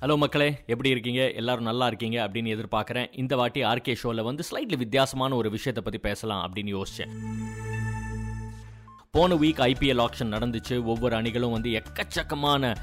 Hello மக்களே. எப்படி இருக்கீங்க? எல்லாரும் நல்லா இருக்கீங்க அப்படின்னு எதிர்பார்க்குறேன். இந்த வாட்டி ஆர்கே ஷோவில் வந்து ஸ்லைட்லி வித்தியாசமான ஒரு விஷயத்தை பற்றி பேசலாம் அப்படின்னு யோசிச்சேன். போன வீக் ஐபிஎல் ஆக்ஷன் நடந்துச்சு. ஒவ்வொரு அணிகளும் வந்து எக்கச்சக்கமான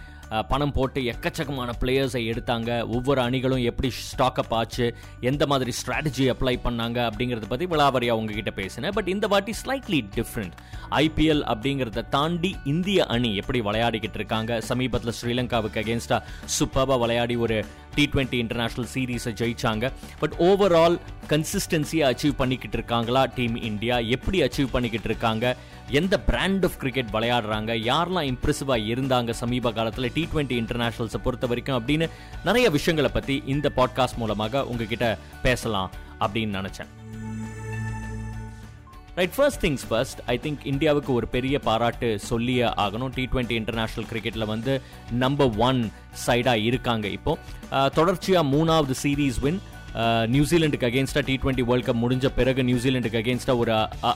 பணம் போட்டு எக்கச்சக்கமான பிளேயர்ஸை எடுத்தாங்க. ஒவ்வொரு அணிகளும் எப்படி ஸ்டாக்அப் ஆச்சு எந்த மாதிரி ஸ்ட்ராட்டஜி அப்ளை பண்ணாங்க அப்படிங்கிறத பற்றி விளாவரியாக உங்ககிட்ட பேசினேன். பட் இந்த வாட்டி ஸ்லைட்லி டிஃப்ரெண்ட் ஐபிஎல் அப்படிங்கிறத தாண்டி இந்திய அணி எப்படி விளையாடிக்கிட்டு இருக்காங்க? சமீபத்தில் ஸ்ரீலங்காவுக்கு அகேன்ஸ்டாக சூப்பராக விளையாடி ஒரு டி டுவெண்ட்டி இன்டர்நேஷனல் சீரீஸை ஜெயிச்சாங்க. பட் ஓவரால் கன்சிஸ்டன்சியாக அச்சீவ் பண்ணிக்கிட்டு இருக்காங்களா டீம் இந்தியா எப்படி அச்சீவ் பண்ணிக்கிட்டு இருக்காங்க? எந்த பிராண்ட் ஆஃப் கிரிக்கெட் விளையாடுறாங்க? யாரெல்லாம் இம்ப்ரெசிவாக இருந்தாங்க சமீப காலத்தில் டி ட்வெண்ட்டி இன்டர்நேஷனல்ஸை பொறுத்த வரைக்கும் அப்படின்னு நிறைய விஷயங்களை பற்றி இந்த பாட்காஸ்ட் மூலமாக உங்ககிட்ட பேசலாம் அப்படின்னு நினச்சேன். Right first things first I think இந்தியாவுக்கு ஒரு பெரிய பாராட்டு சொல்லியே ஆகணும். டி டுவெண்ட்டி இன்டர்நேஷனல் கிரிக்கெட்டில் வந்து நம்பர் ஒன் சைடாக இருக்காங்க இப்போ. தொடர்ச்சியாக தொடர்ச்சியா மூணாவது சீரீஸ் வின் நியூசிலாண்டுக்கு அகேன்ஸ்டாக டி டுவெண்ட்டி வேர்ல்ட் கப் முடிஞ்ச பிறகு நியூசிலாண்டுக்கு அகேன்ஸ்டாக ஒரு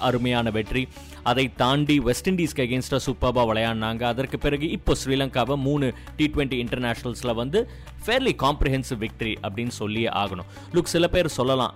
அருமையான வெற்றி. அதை தாண்டி வெஸ்ட் இண்டீஸ்க்கு அகேன்ஸ்டாக சூப்பராக விளையாடினாங்க. அதற்கு பிறகு இப்போ ஸ்ரீலங்காவை மூணு டி டுவெண்ட்டி இன்டர்நேஷனல்ஸில் வந்து ஃபேர்லி காம்ப்ரிஹென்சிவ் விக்டரி அப்படின்னு சொல்லியே ஆகணும். லுக் சில பேர் சொல்லலாம்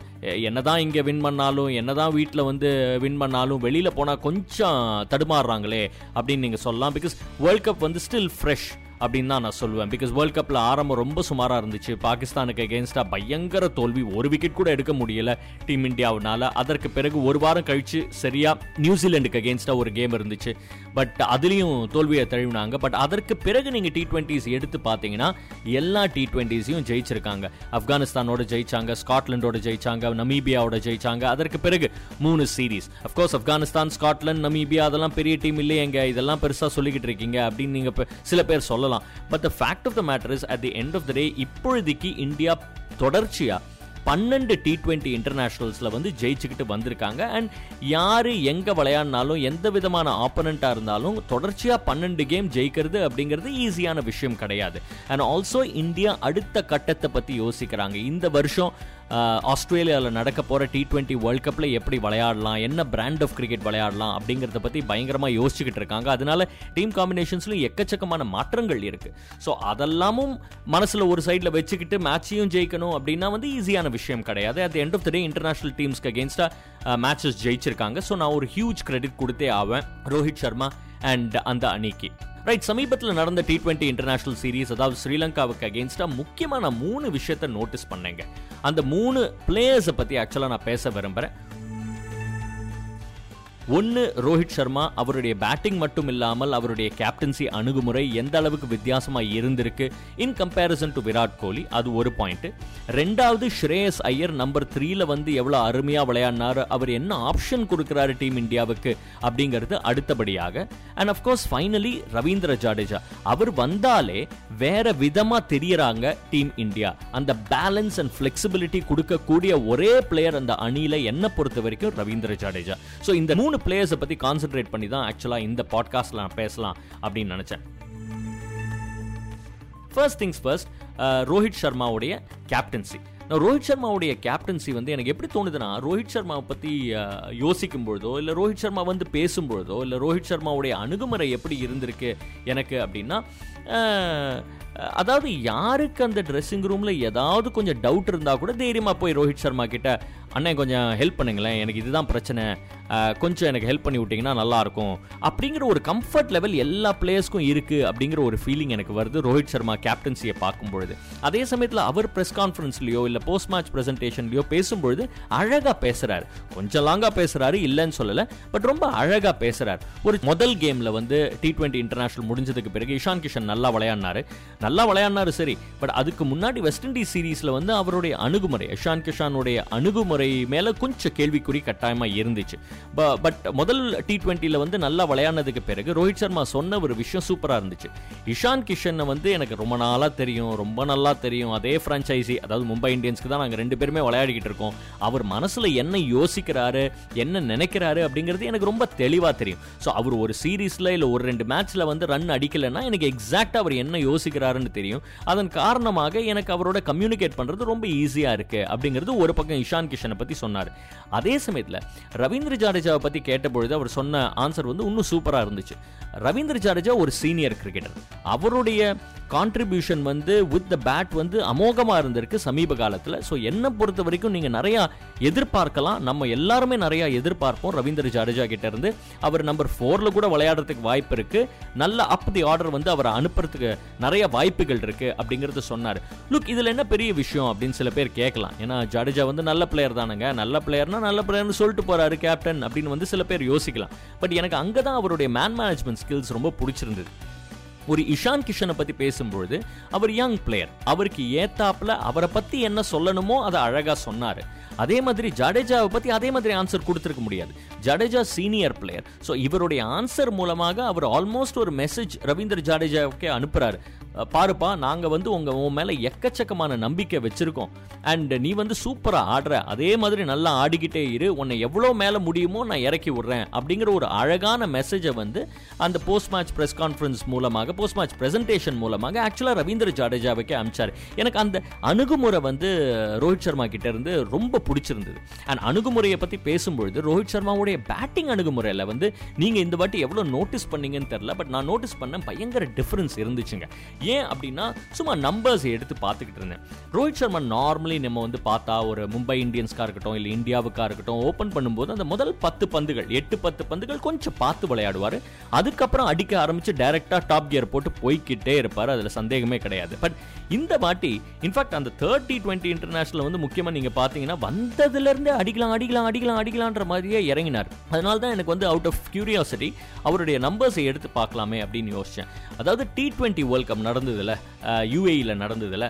என்னதான் இங்கே வின் பண்ணாலும் என்னதான் வீட்டில் வந்து வின் பண்ணாலும் வெளியில் போனால் கொஞ்சம் தடுமாறுறாங்களே அப்படின்னு நீங்கள் சொல்லலாம். பிகாஸ் வேர்ல்ட் கப் வந்து ஸ்டில் ஃப்ரெஷ் அப்படின்னு தான் நான் சொல்லுவேன். பிகாஸ் வேர்ல்ட் கப்பில் ஆரம்பம் ரொம்ப சுமாராக இருந்துச்சு. பாகிஸ்தானுக்கு அகேன்ஸ்டாக பயங்கர தோல்வி. ஒரு விக்கெட் கூட எடுக்க முடியல டீம் இந்தியாவுனால. அதற்கு பிறகு ஒரு வாரம் கழிச்சு சரியாக நியூசிலாண்டுக்கு அகேன்ஸ்டாக ஒரு கேம் இருந்துச்சு. பட் அதுலேயும் தோல்வியை தழுவினாங்க. பட் அதற்கு பிறகு நீங்கள் டி ட்வெண்ட்டிஸ் எடுத்து பார்த்தீங்கன்னா எல்லா டி ட்வெண்ட்டிஸையும் ஜெயிச்சிருக்காங்க. ஆப்கானிஸ்தானோட ஜெயிச்சாங்க ஸ்காட்லாண்டோட ஜெயிச்சாங்க நமீபியாவோட ஜெயிச்சாங்க. அதற்கு பிறகு மூணு series of course Afghanistan Scotland Namibia அதெல்லாம் பெரிய டீம் இல்லையேங்க. இதெல்லாம் பெருசாக சொல்லிக்கிட்டு இருக்கீங்க அப்படின்னு நீங்கள் சில பேர் சொல்லலாம். But the fact of the matter is at the end of the day இப்பொழுதைக்கு India தொடர்ச்சியாக பன்னெண்டு டி டுவெண்ட்டி இன்டர்நேஷ்னல்ஸில் வந்து ஜெயிச்சுக்கிட்டு வந்திருக்காங்க. அண்ட் யார் எங்கே விளையாடினாலும் எந்த விதமான ஆப்பனண்ட்டாக இருந்தாலும் தொடர்ச்சியாக பன்னெண்டு கேம் ஜெயிக்கிறது அப்படிங்கிறது ஈஸியான விஷயம் கிடையாது. அண்ட் ஆல்சோ இந்தியா அடுத்த கட்டத்தை பற்றி யோசிக்கிறாங்க. இந்த வருஷம் ஆஸ்திரேலியாவில் நடக்க போகிற டி டுவெண்ட்டி வேர்ல்ட் கப்பில் எப்படி விளையாடலாம் என்ன பிராண்ட் ஆஃப் கிரிக்கெட் விளையாடலாம் அப்படிங்கிறத பற்றி பயங்கரமாக யோசிச்சுக்கிட்டு இருக்காங்க. அதனால டீம் காம்பினேஷன்ஸ்லையும் எக்கச்சக்கமான மாற்றங்கள் இருக்குது ஸோ அதெல்லாமும் மனசில் ஒரு சைடில் வச்சுக்கிட்டு மேட்சையும் ஜெயிக்கணும் அப்படின்னா வந்து ஈஸியான விஷயம் கிடையாது. At end of the day international டீம்ஸ்க்கு அகேன்ஸ்டாக மேட்சஸ் ஜெயிச்சிருக்காங்க. ஸோ நான் ஒரு ஹியூஜ் கிரெடிட் கொடுத்தே ஆவேன். ரோஹித் சர்மா அண்ட் அந்த அணிக்கு. ரைட் சமீபத்தில் நடந்த டி டுவெண்ட்டி இன்டர்நேஷனல் சீரிஸ் அதாவது ஸ்ரீலங்காவுக்கு அகேன்ஸ்டாக முக்கியமாக நான் மூணு விஷயத்தை நோட்டீஸ் பண்ணேங்க. அந்த மூணு பிளேயர்ஸை பற்றி ஆக்சுவலாக நான் பேச விரும்புகிறேன் ஒன்று ரோஹித் சர்மா அவருடைய பேட்டிங் மட்டும் இல்லாமல் அவருடைய கேப்டன்சி அணுகுமுறை எந்த அளவுக்கு வித்தியாசமாக இருந்திருக்கு? In comparison to Virat Kohli அது ஒரு பாயிண்ட் ரெண்டாவது ஸ்ரேயஸ் ஐயர் நம்பர் த்ரீல வந்து எவ்வளோ அருமையாக விளையாடினாரு? அவர் என்ன ஆப்ஷன் கொடுக்குறாரு டீம் இந்தியாவுக்கு? அப்படிங்கிறது அடுத்தபடியாக. And of course finally Ravindra Jadeja அவர் வந்தாலே வேற விதமா தெரியறாங்க டீம் இந்தியா. அந்த பேலன்ஸ் அண்ட் ஃபிளெக்சிபிலிட்டி கொடுக்கக்கூடிய ஒரே பிளேயர் அந்த அணியில என்ன பொறுத்த வரைக்கும் ரவீந்திர ஜடேஜா ஸோ இந்த மூணு பிளேயர்ஸை பற்றி கான்சென்ட்ரேட் பண்ணி தான் ஆக்சுவலா இந்த பாட்காஸ்ட்ல நான் பேசலாம் அப்படின்னு நினைச்சேன். ஃபர்ஸ்ட் திங்ஸ் ஃபர்ஸ்ட் ரோஹித் சர்மாவுடைய கேப்டன்சி நான் ரோஹித் சர்மாவுடைய கேப்டன்சி வந்து எனக்கு எப்படி தோணுதுன்னா ரோஹித் சர்மாவை பற்றி யோசிக்கும் பொழுதோ இல்லை ரோஹித் சர்மா வந்து பேசும்பொழுதோ இல்லை ரோஹித் சர்மாவுடைய அணுகுமுறை எப்படி இருந்திருக்கு எனக்கு அப்படின்னா அதாவது யாருக்கு அந்த ட்ரெஸ்ஸிங் ரூமில் ஏதாவது கொஞ்சம் டவுட் இருந்தால் கூட தைரியமாக போய் ரோஹித் சர்மா கிட்ட அண்ணே கொஞ்சம் ஹெல்ப் பண்ணுங்களேன். எனக்கு இதுதான் பிரச்சனை. கொஞ்சம் எனக்கு ஹெல்ப் பண்ணி விட்டிங்கன்னா நல்லாயிருக்கும். அப்படிங்கிற ஒரு கம்ஃபர்ட் லெவல் எல்லா பிளேயர்ஸ்க்கும் இருக்குது அப்படிங்கிற ஒரு ஃபீலிங் எனக்கு வருது. ரோஹித் சர்மா கேப்டன்சியை பார்க்கும்பொழுது. அதே சமயத்தில் அவர் ப்ரெஸ் கான்ஃபரன்ஸ்லையோ இல்லை போஸ்ட் மேட்ச் ப்ரெசன்டேஷன்லையோ பேசும்பொழுது அழகாக பேசுகிறார் கொஞ்சம் லாங்காக பேசுகிறாரு இல்லைன்னு சொல்லலை. பட் ரொம்ப அழகாக பேசுகிறார் ஒரு முதல் கேமில் வந்து டி டுவெண்ட்டி இன்டர்நேஷனல் முடிஞ்சதுக்கு பிறகு இஷான் கிஷன் நல்லா விளையாடினாரு. நல்லா விளையாடினாரு சரி. பட் அதுக்கு முன்னாடி வெஸ்ட் இண்டீஸ் சீரீஸில் வந்து அவருடைய அணுகுமுறை இஷான் கிஷானுடைய அணுகுமுறை மேலே கொஞ்சம் கேள்விக்குறி கட்டாயமாக இருந்துச்சு. பட் முதல் டி ட்வெண்ட்டியில் வந்து நல்லா விளையாடினதுக்கு பிறகு ரோஹித் சர்மா சொன்ன ஒரு விஷயம் சூப்பராக இருந்துச்சு. இஷான் கிஷனை வந்து எனக்கு ரொம்ப நாளாக தெரியும் ரொம்ப நல்லா தெரியும். அதே ஃப்ரான்ச்சைசி அதாவது மும்பை இந்தியன்ஸ்க்கு தான் நாங்கள் ரெண்டு பேருமே விளையாடிக்கிட்டு இருக்கோம். அவர் மனசில் என்ன யோசிக்கிறாரு என்ன நினைக்கிறாரு அப்படிங்கிறது எனக்கு ரொம்ப தெளிவாக தெரியும். ஸோ அவர் ஒரு சீரீஸில் இல்லை ஒரு ரெண்டு மேட்ச்சில் வந்து ரன் அடிக்கலைன்னா எனக்கு எக்ஸாக்டாக அவர் என்ன யோசிக்கிறாருன்னு தெரியும். அதன் காரணமாக எனக்கு அவரோட கம்யூனிகேட் பண்ணுறது ரொம்ப ஈஸியாக இருக்கு அப்படிங்கிறது ஒரு பக்கம் இஷான் கிஷனை பற்றி சொன்னார். அதே சமயத்தில் ரவீந்திர ஜாடேஜாவை பற்றி கேட்டபொழுது அவர் சொன்ன ஆன்சர் வந்து இன்னும் சூப்பராக இருந்துச்சு. ரவீந்திர ஜாடேஜா ஒரு சீனியர் கிரிக்கெட்டர் அவருடைய கான்ட்ரிபியூஷன் வந்து வித் த பேட் வந்து அமோகமாக இருந்திருக்கு சமீப காலத்தில். ஸோ என்னை பொறுத்த வரைக்கும் நீங்கள் நிறையா எதிர்பார்க்கலாம். நம்ம எல்லாருமே நிறையா எதிர்பார்ப்போம் ரவீந்திர ஜடேஜா கிட்ட இருந்து. அவர் நம்பர் ஃபோரில் கூட விளையாடுறதுக்கு வாய்ப்பு இருக்கு. நல்ல அப் தி ஆர்டர் வந்து அவரை அனுப்புறதுக்கு நிறைய வாய்ப்புகள் இருக்கு அப்படிங்கறது சொன்னார். லுக் இதுல என்ன பெரிய விஷயம் அப்படின்னு சில பேர் கேட்கலாம். ஏன்னா ஜடேஜா வந்து நல்ல பிளேயர் தானுங்க. நல்ல பிளேயர்னா நல்ல பிளேயர்னு சொல்லிட்டு போறாரு கேப்டன் அப்படின்னு வந்து சில பேர் யோசிக்கலாம். பட் எனக்கு அங்கே தான் அவருடைய மேன் மேனேஜ்மெண்ட் ஸ்கில்ஸ் ரொம்ப பிடிச்சிருந்தது. ஒரு இஷான் கிஷனை பத்தி பேசும்பொழுது அவர் யங் பிளேயர் அவருக்கு ஏத்தாப்புல அவரை பத்தி என்ன சொல்லணுமோ அதை அழகா சொன்னாரு. அதே மாதிரி ஜடேஜாவை பத்தி அதே மாதிரி ஆன்சர் கொடுத்துருக்க முடியாது. ஜடேஜா சீனியர் பிளேயர் ஸோ இவருடைய ஆன்சர் மூலமாக அவர் ஆல்மோஸ்ட் ஒரு மெசேஜ் ரவீந்திர ஜடேஜாவுக்கே அனுப்புறாரு. பாருப்பா நாங்கள் வந்து உங்கள் உன் மேலே எக்கச்சக்கமான நம்பிக்கை வச்சுருக்கோம். அண்ட் நீ வந்து சூப்பராக ஆடுற. அதே மாதிரி நல்லா ஆடிக்கிட்டே இரு. உன்னை எவ்வளோ மேலே முடியுமோ நான் இறக்கி விட்றேன். அப்படிங்கிற ஒரு அழகான மெசேஜை வந்து அந்த போஸ்ட் மேட்ச் ப்ரெஸ் கான்ஃபரன்ஸ் மூலமாக போஸ்ட் மேட்ச் ப்ரெசன்டேஷன் மூலமாக ஆக்சுவலாக ரவீந்திர ஜடேஜாவுக்கே அமிச்சார். எனக்கு அந்த அணுகுமுறை வந்து ரோஹித் சர்மா கிட்ட இருந்து ரொம்ப பிடிச்சிருந்தது. அண்ட் அணுகுமுறையை பற்றி பேசும்பொழுது ரோஹித் சர்மாவுடைய பேட்டிங் அணுகுமுறையில் வந்து நீங்கள் இந்த வாட்டி எவ்வளோ நோட்டீஸ் பண்ணீங்கன்னு தெரில பட் நான் நோட்டீஸ் பண்ணேன் பயங்கர டிஃப்ரென்ஸ் இருந்துச்சுங்க. ஏன் அப்படின்னா சும்மா நம்பர்ஸ் எடுத்து பார்த்துக்கிட்டு இருந்தேன். ரோஹித் சர்மா நார்மலி நம்ம வந்து பார்த்தா ஒரு மும்பை இந்தியன்ஸ்க்காக இருக்கட்டும் இல்லை இந்தியாவுக்காக இருக்கட்டும் ஓப்பன் பண்ணும்போது அந்த முதல் பத்து பந்துகள் எட்டு பத்து பந்துகள் கொஞ்சம் பார்த்து விளையாடுவார். அதுக்கப்புறம் அடிக்க ஆரம்பித்து டேரெக்டாக டாப் கியர் போட்டு போய்க்கிட்டே இருப்பார் அதில் சந்தேகமே கிடையாது. பட் இந்த வாட்டி இன்ஃபேக்ட் அந்த தேர்ட்டி டுவெண்ட்டி இன்டர்நேஷனல் வந்து முக்கியமாக நீங்கள் பார்த்தீங்கன்னா வந்ததுலேருந்தே அடிக்கலாம் அடிக்கலாம் அடிக்கலாம் அடிக்கலான்ற மாதிரியே இறங்கினார். அதனால தான் எனக்கு வந்து அவுட் ஆஃப் கியூரியாசிட்டி அவருடைய நம்பர்ஸை எடுத்து பார்க்கலாமே அப்படின்னு யோசிச்சேன். அதாவது டி டுவெண்ட்டி வேர்ல்ட் கப் நடந்ததுல. யூஏயில் நடந்ததில்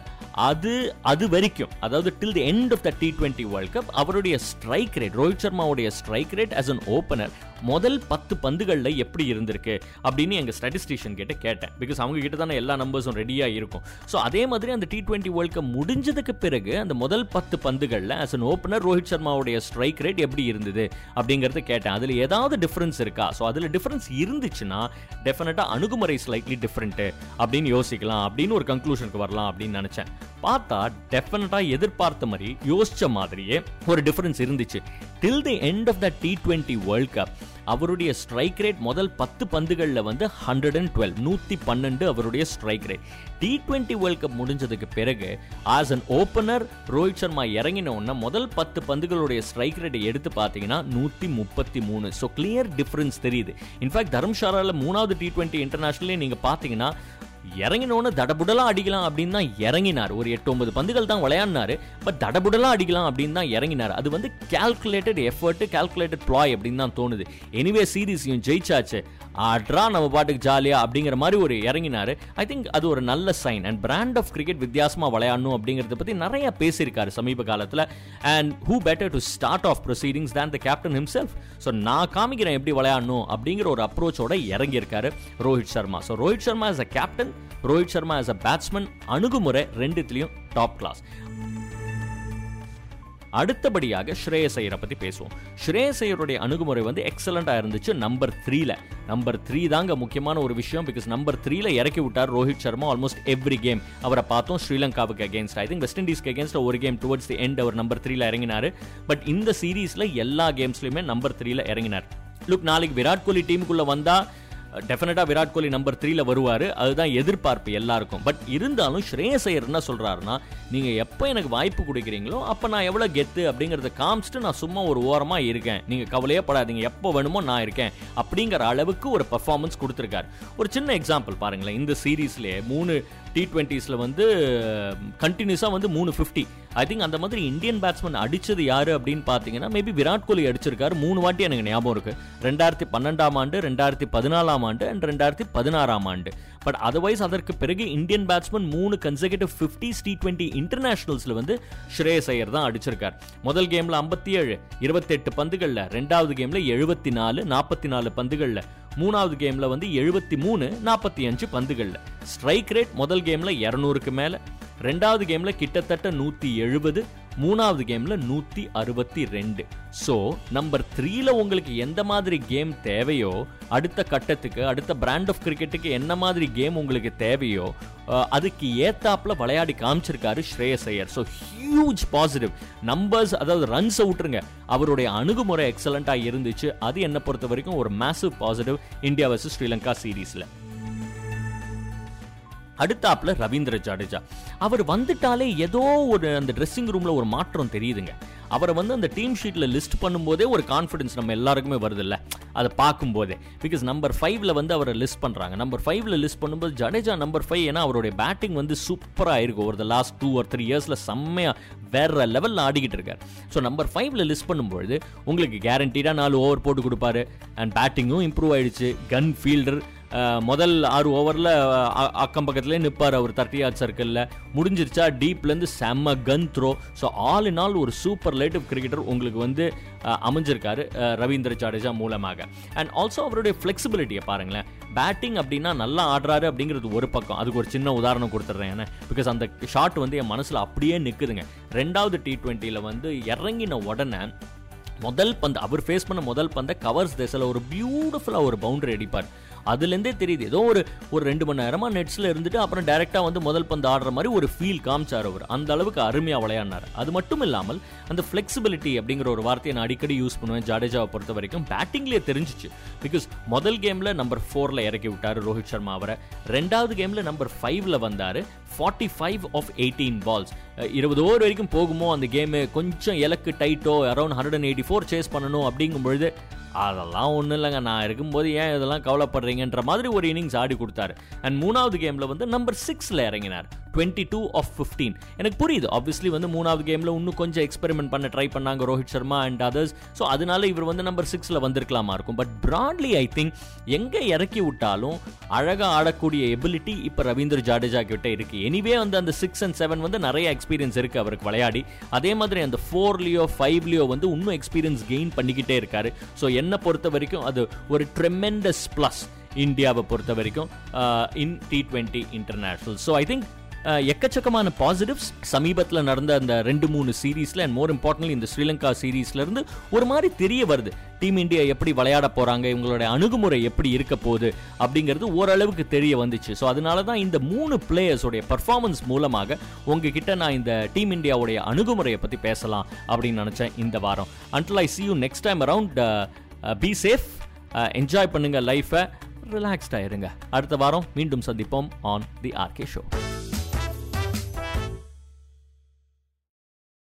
அது அது வரைக்கும் அதாவது till the end of the T twenty world cup அவருடைய strike rate Rohit சர்மாவுடைய strike rate as an opener முதல் பத்து பந்துகளில் எப்படி இருந்திருக்கு அப்படின்னு எங்கள் ஸ்டாட்டிஸ்டிஷியன் கிட்ட கேட்டேன். பிகாஸ் அவங்க கிட்ட தானே எல்லா நம்பர்ஸும் ரெடியாக இருக்கும். ஸோ அதே மாதிரி அந்த டி டுவெண்ட்டி வேர்ல்ட் கப் முடிஞ்சதுக்கு பிறகு அந்த முதல் பத்து பந்துகளில் அஸ் அன் ஓப்பனர் ரோஹித் சர்மாவுடைய ஸ்ட்ரைக் ரேட் எப்படி இருந்தது அப்படிங்கிறத கேட்டேன். அதில் ஏதாவது டிஃப்ரென்ஸ் இருக்கா? ஸோ அதில் டிஃப்ரென்ஸ் இருந்துச்சுன்னா டெஃபினட்டாக அணுகுமுறை ஸ்லைட்லி டிஃப்ரெண்ட்டு அப்படின்னு யோசிக்கலாம் அப்படின்னு ஒரு கன்க்ளூஷனுக்கு வரலாம் அப்படின்னு நினச்சேன். பார்த்தா டெஃபினட்டாக எதிர்பார்த்த மாதிரி யோசிச்ச மாதிரியே ஒரு டிஃபரன்ஸ் இருந்துச்சு. Till the end of the T twenty world cup அவருடைய ஸ்ட்ரைக் ரேட் முதல் பத்து பந்துகளில் வந்து ஹண்ட்ரட் அண்ட் டுவெல் நூற்றி பன்னெண்டு அவருடைய strike rate T twenty world cup முடிஞ்சதுக்கு பிறகு as an opener Rohit Sharma இறங்கின உடனே முதல் பத்து பந்துகளுடைய ஸ்ட்ரைக் ரேட்டை எடுத்து பார்த்தீங்கன்னா நூற்றி முப்பத்தி மூணு. ஸோ கிளியர் டிஃபரன்ஸ் தெரியுது. இன்ஃபேக்ட் தர்மசாலாவில் மூணாவது டி டுவெண்ட்டி இன்டர்நேஷனலே நீங்கள் பார்த்தீங்கன்னா இறங்கினோன்னு தடபுடலாம் அடிக்கலாம் அப்படின்னு தான் இறங்கினார். ஒரு எட்டு ஒன்பது பந்துகள் தான் விளையாடினாரு. பட் தடபுடலாம் அடிக்கலாம் அப்படின்னு தான் இறங்கினார். அது வந்து கால்குலேட்டட் எஃபர்ட் கால்குலேட்டட் ப்ளாய் அப்படின்னு தான் தோணுது. எனிவே சீரீஸையும் ஜெயிச்சாச்சு. ஆட்ரா நம்ம பாட்டுக்கு ஜாலியாக அப்படிங்கிற மாதிரி ஒரு இறங்கினார். ஐ திங்க் அது ஒரு நல்ல sign and brand of cricket வித்தியாசமாக விளையாடணும் அப்படிங்கறத பற்றி நிறைய பேசியிருக்காரு சமீப காலத்தில். And who better to start off proceedings than the captain himself so நான் காமிக்கிறேன் எப்படி விளையாடணும் அப்படிங்கிற ஒரு அப்ரோச்சோட இறங்கியிருக்காரு Rohit Sharma. So Rohit Sharma is a captain Rohit Sharma as a batsman அணுகுமுறை ரெண்டுத்துலயும் டாப் கிளாஸ் அடுத்தபடியாக ஸ்ரேயஸ் ஐயரை பத்தி பேசுவோம். ஸ்ரேயஸ் ஐயருடைய அணுகுமுறை வந்து எக்ஸலண்டா இருந்துச்சு நம்பர் த்ரீல நம்பர் த்ரீ தாங்க முக்கியமான ஒரு விஷயம் பிகாஸ் நம்பர் த்ரீல இறக்கி விட்டார் Rohit Sharma almost every game அவரை பார்த்தோம் ஸ்ரீலங்காவுக்கு அகேன்ஸ்ட் ஐ திங்க் வெஸ்ட் இண்டீஸ்க்கு அகேன்ஸ்ட் ஒரு கேம் டுவர்ட்ஸ் தி எண்ட் அவர் நம்பர் த்ரீல இறங்கினாரு. பட் இந்த சீரீஸில் எல்லா கேம்ஸ்லயுமே நம்பர் த்ரீல இறங்கினார். லுக் நாளைக்கு விராட் கோலி டீமுக்குள்ள வந்தா டெஃபினட்டாக விராட் கோலி நம்பர் த்ரீல வருவார். அதுதான் எதிர்பார்ப்பு எல்லாருக்கும். பட் இருந்தாலும் ஸ்ரேயஸ் ஐயர் என்ன சொல்கிறாருன்னா நீங்கள் எப்போ எனக்கு வாய்ப்பு கொடுக்குறீங்களோ அப்போ நான் எவ்வளோ கெத்து? அப்படிங்கிறத காமிச்சிட்டு நான் சும்மா ஒரு ஓரமாக இருக்கேன். நீங்கள் கவலையே படாதீங்க. எப்போ வேணுமோ நான் இருக்கேன். அப்படிங்கிற அளவுக்கு ஒரு பர்ஃபார்மன்ஸ் கொடுத்துருக்காரு. ஒரு சின்ன எக்ஸாம்பிள் பாருங்களேன். இந்த சீரீஸ்லேயே மூணு டி டுவெண்ட்டிஸில் வந்து கண்டினியூஸாக வந்து மூணு ஃபிஃப்டி ஐ திங்க் அந்த மாதிரி இந்தியன் பேட்ஸ்மேன் அடித்தது யார் அப்படின்னு பார்த்தீங்கன்னா மேபி விராட் கோலி அடிச்சிருக்காரு. மூணு வாட்டி எனக்கு ஞாபகம் இருக்குது ரெண்டாயிரத்தி பன்னெண்டாம் ஆண்டு ரெண்டாயிரத்தி பதினாலாம் ஆண்டு அண்ட் ரெண்டாயிரத்தி பதினாறாம் ஆண்டு. பட் அதர்வைஸ் அதற்கு பிறகு இந்தியன் பேட்ஸ்மேன் மூணு கன்சர்கேட்டிவ் ஃபிஃப்டிஸ் டி டுவெண்ட்டி இன்டர்நேஷனல்ஸில் வந்து ஸ்ரேயஸ் ஐயர் தான் அடிச்சிருக்கார். முதல் கேமில் ஐம்பத்தி ஏழு இருபத்தெட்டு பந்துகளில் ரெண்டாவது கேமில் எழுபத்தி நாலு நாற்பத்தி நாலு பந்துகளில். மூணாவது கேம்ல வந்து எழுபத்தி மூணு நாற்பத்தி அஞ்சு பந்துகள்ல. ஸ்ட்ரைக் ரேட் முதல் கேம்ல இரநூறுக்கு மேல. ரெண்டாவது கேம்ல கிட்டத்தட்ட நூத்தி எழுபது மூணாவது கேம்ல நூத்தி அறுபத்தி ரெண்டு. ஸோ நம்பர் த்ரீல உங்களுக்கு எந்த மாதிரி கேம் தேவையோ அடுத்த கட்டத்துக்கு அடுத்த பிராண்ட் ஆஃப் கிரிக்கெட்டுக்கு என்ன மாதிரி கேம் உங்களுக்கு தேவையோ அதுக்கு ஏத்தாப்புல விளையாடி காமிச்சிருக்காரு Shreyas Iyer. So huge positive numbers அதாவது ரன்ஸ் விட்டுருங்க. அவருடைய அணுகுமுறை எக்ஸலண்டா இருந்துச்சு. அது என்ன பொறுத்த வரைக்கும் ஒரு massive positive India versus Sri Lanka சீரீஸ்ல அடுத்தாப்புல ரவீந்திர ஜடேஜா. அவர் வந்துட்டாலே ஏதோ ஒரு அந்த ட்ரெஸ்ஸிங் ரூம்ல ஒரு மாற்றம் தெரியுதுங்க. அவரை வந்து அந்த டீம் ஷீட்டில் லிஸ்ட் பண்ணும்போதே ஒரு கான்ஃபிடன்ஸ் நம்ம எல்லாருக்குமே வருதில்ல. அதை பார்க்கும்போதே. பிகாஸ் நம்பர் ஃபைவ்ல வந்து அவரை லிஸ்ட் பண்ணுறாங்க நம்பர் ஃபைவ்ல லிஸ்ட் பண்ணும்போது ஜடேஜா நம்பர் ஃபைவ் ஏன்னா அவருடைய பேட்டிங் வந்து சூப்பராக இருக்கும் ஒரு லாஸ்ட் டூ ஆர் த்ரீ இயர்ஸில் செம்மையா வேற லெவலில் ஆடிக்கிட்டு இருக்கார். ஸோ நம்பர் ஃபைவ்ல லிஸ்ட் பண்ணும்பொழுது உங்களுக்கு கேரண்டீடாக நாலு ஓவர் போட்டு கொடுப்பாரு. அண்ட் பேட்டிங்கும் இம்ப்ரூவ் ஆயிடுச்சு. கன் ஃபீல்டர் முதல் ஆறு ஓவரில் அக்கம் பக்கத்துலேயே நிற்பார் அவர் தேர்ட்டி ஆர்ட் சர்க்கிளில் முடிஞ்சிருச்சா டீப்லேருந்து செம்ம gun throw so all in all ஒரு சூப்பர் லேட்டிவ் கிரிக்கெட்டர் உங்களுக்கு வந்து அமைஞ்சிருக்காரு ரவீந்திர ஜடேஜா மூலமாக. அண்ட் ஆல்சோ அவருடைய ஃப்ளெக்சிபிலிட்டியை பாருங்களேன். பேட்டிங் அப்படின்னா நல்லா ஆடுறாரு அப்படிங்கிறது ஒரு பக்கம். அதுக்கு ஒரு சின்ன உதாரணம் கொடுத்துட்றேன் ஏன்னா பிகாஸ் அந்த ஷாட் வந்து என் மனசில் அப்படியே நிற்குதுங்க ரெண்டாவது டி ட்வெண்ட்டியில் வந்து இறங்கின உடனே முதல் பந்து அவர் ஃபேஸ் பண்ண முதல் பந்தை கவர்ஸ் தேசில் ஒரு பியூட்டிஃபுல்லாக ஒரு பவுண்டரி அடிப்பார். அதுலேருந்தே தெரியுது. ஏதோ ஒரு ஒரு ரெண்டு மணி நேரமாக நெட்ஸில் இருந்துட்டு அப்புறம் டேரெக்டாக வந்து முதல் பந்து ஆடுற மாதிரி ஒரு ஃபீல் காமிச்சார் அவர். அந்த அளவுக்கு அருமையாக விளையாடினார். அது மட்டும் இல்லாமல் அந்த ஃப்ளெக்சிபிலிட்டி அப்படிங்கிற ஒரு வார்த்தையை நான் அடிக்கடி யூஸ் பண்ணுவேன் ஜடேஜாவை பொறுத்த வரைக்கும். பேட்டிங்லேயே தெரிஞ்சிச்சு. பிகாஸ் முதல் கேமில் நம்பர் ஃபோரில் இறக்கி விட்டார் ரோஹித் சர்மா அவரை. ரெண்டாவது கேமில் நம்பர் ஃபைவ்ல வந்தார். Forty five of eighteen balls இருபது ஓவர் வரைக்கும் போகுமோ? அந்த கேமு கொஞ்சம் இலக்கு டைட்டோ around hundred and eighty four chase பண்ணணும் அப்படிங்கும் பொழுது அதெல்லாம் ஒன்றும் இல்லைங்க. நான் இருக்கும்போது ஏன் இதெல்லாம் கவலைப்படுறீங்கன்ற மாதிரி ஒரு இன்னிங்ஸ் ஆடி கொடுத்தாரு. அண்ட் மூணாவது கேமில் வந்து நம்பர் சிக்ஸில் இறங்கினார். டுவெண்ட்டி டூ ஆஃப் ஃபிஃப்டீன் எனக்கு புரியுது. ஆப்வியஸ்லி வந்து மூணாவது கேமில் இன்னும் கொஞ்சம் எக்ஸ்பெரிமெண்ட் பண்ண ட்ரை பண்ணாங்க Rohit Sharma and others so அதனால இவர் வந்து நம்பர் சிக்ஸில் வந்திருக்கலாமா இருக்கும். பட் ப்ராட்லி ஐ திங்க் எங்கே இறக்கி விட்டாலும் அழகாக ஆடக்கூடிய எபிலிட்டி இப்போ ரவீந்திர ஜாடேஜா கிட்ட இருக்கு. எனிவே வந்து அந்த சிக்ஸ் அண்ட் செவன் வந்து நிறைய எக்ஸ்பீரியன்ஸ் இருக்குது அவருக்கு விளையாடி. அதே மாதிரி அந்த ஃபோர்லேயோ ஃபைவ்லேயோ வந்து இன்னும் எக்ஸ்பீரியன்ஸ் கெயின் பண்ணிக்கிட்டே இருக்காரு. ஸோ என்னை பொறுத்த வரைக்கும் அது ஒரு ட்ரெமெண்டஸ் ப்ளஸ் இந்தியாவை பொறுத்த வரைக்கும் in T twenty international so I think எக்கச்சக்கமான பாசிட்டிவ்ஸ் சமீபத்தில் நடந்த அந்த ரெண்டு மூணு சீரீஸில் அண்ட் மோர் இம்பார்ட்டன்ட்லி இந்த ஸ்ரீலங்கா சீரீஸ்லேருந்து ஒரு மாதிரி தெரிய வருது. டீம் இந்தியா எப்படி விளையாட போகிறாங்க இவங்களுடைய அணுகுமுறை எப்படி இருக்க போகுது அப்படிங்கிறது ஓரளவுக்கு தெரிய வந்துச்சு. ஸோ அதனால தான் இந்த மூணு பிளேயர்ஸோடைய பர்ஃபார்மன்ஸ் மூலமாக உங்ககிட்ட நான் இந்த டீம் இந்தியாவுடைய அணுகுமுறையை பற்றி பேசலாம் அப்படின்னு நினச்சேன் இந்த வாரம். Until I see you next time around be safe enjoy பண்ணுங்கள் லைஃப்பை ரிலாக்ஸ்டாக இருங்க. அடுத்த வாரம் மீண்டும் சந்திப்போம் ஆன் தி ஆர்கே ஷோ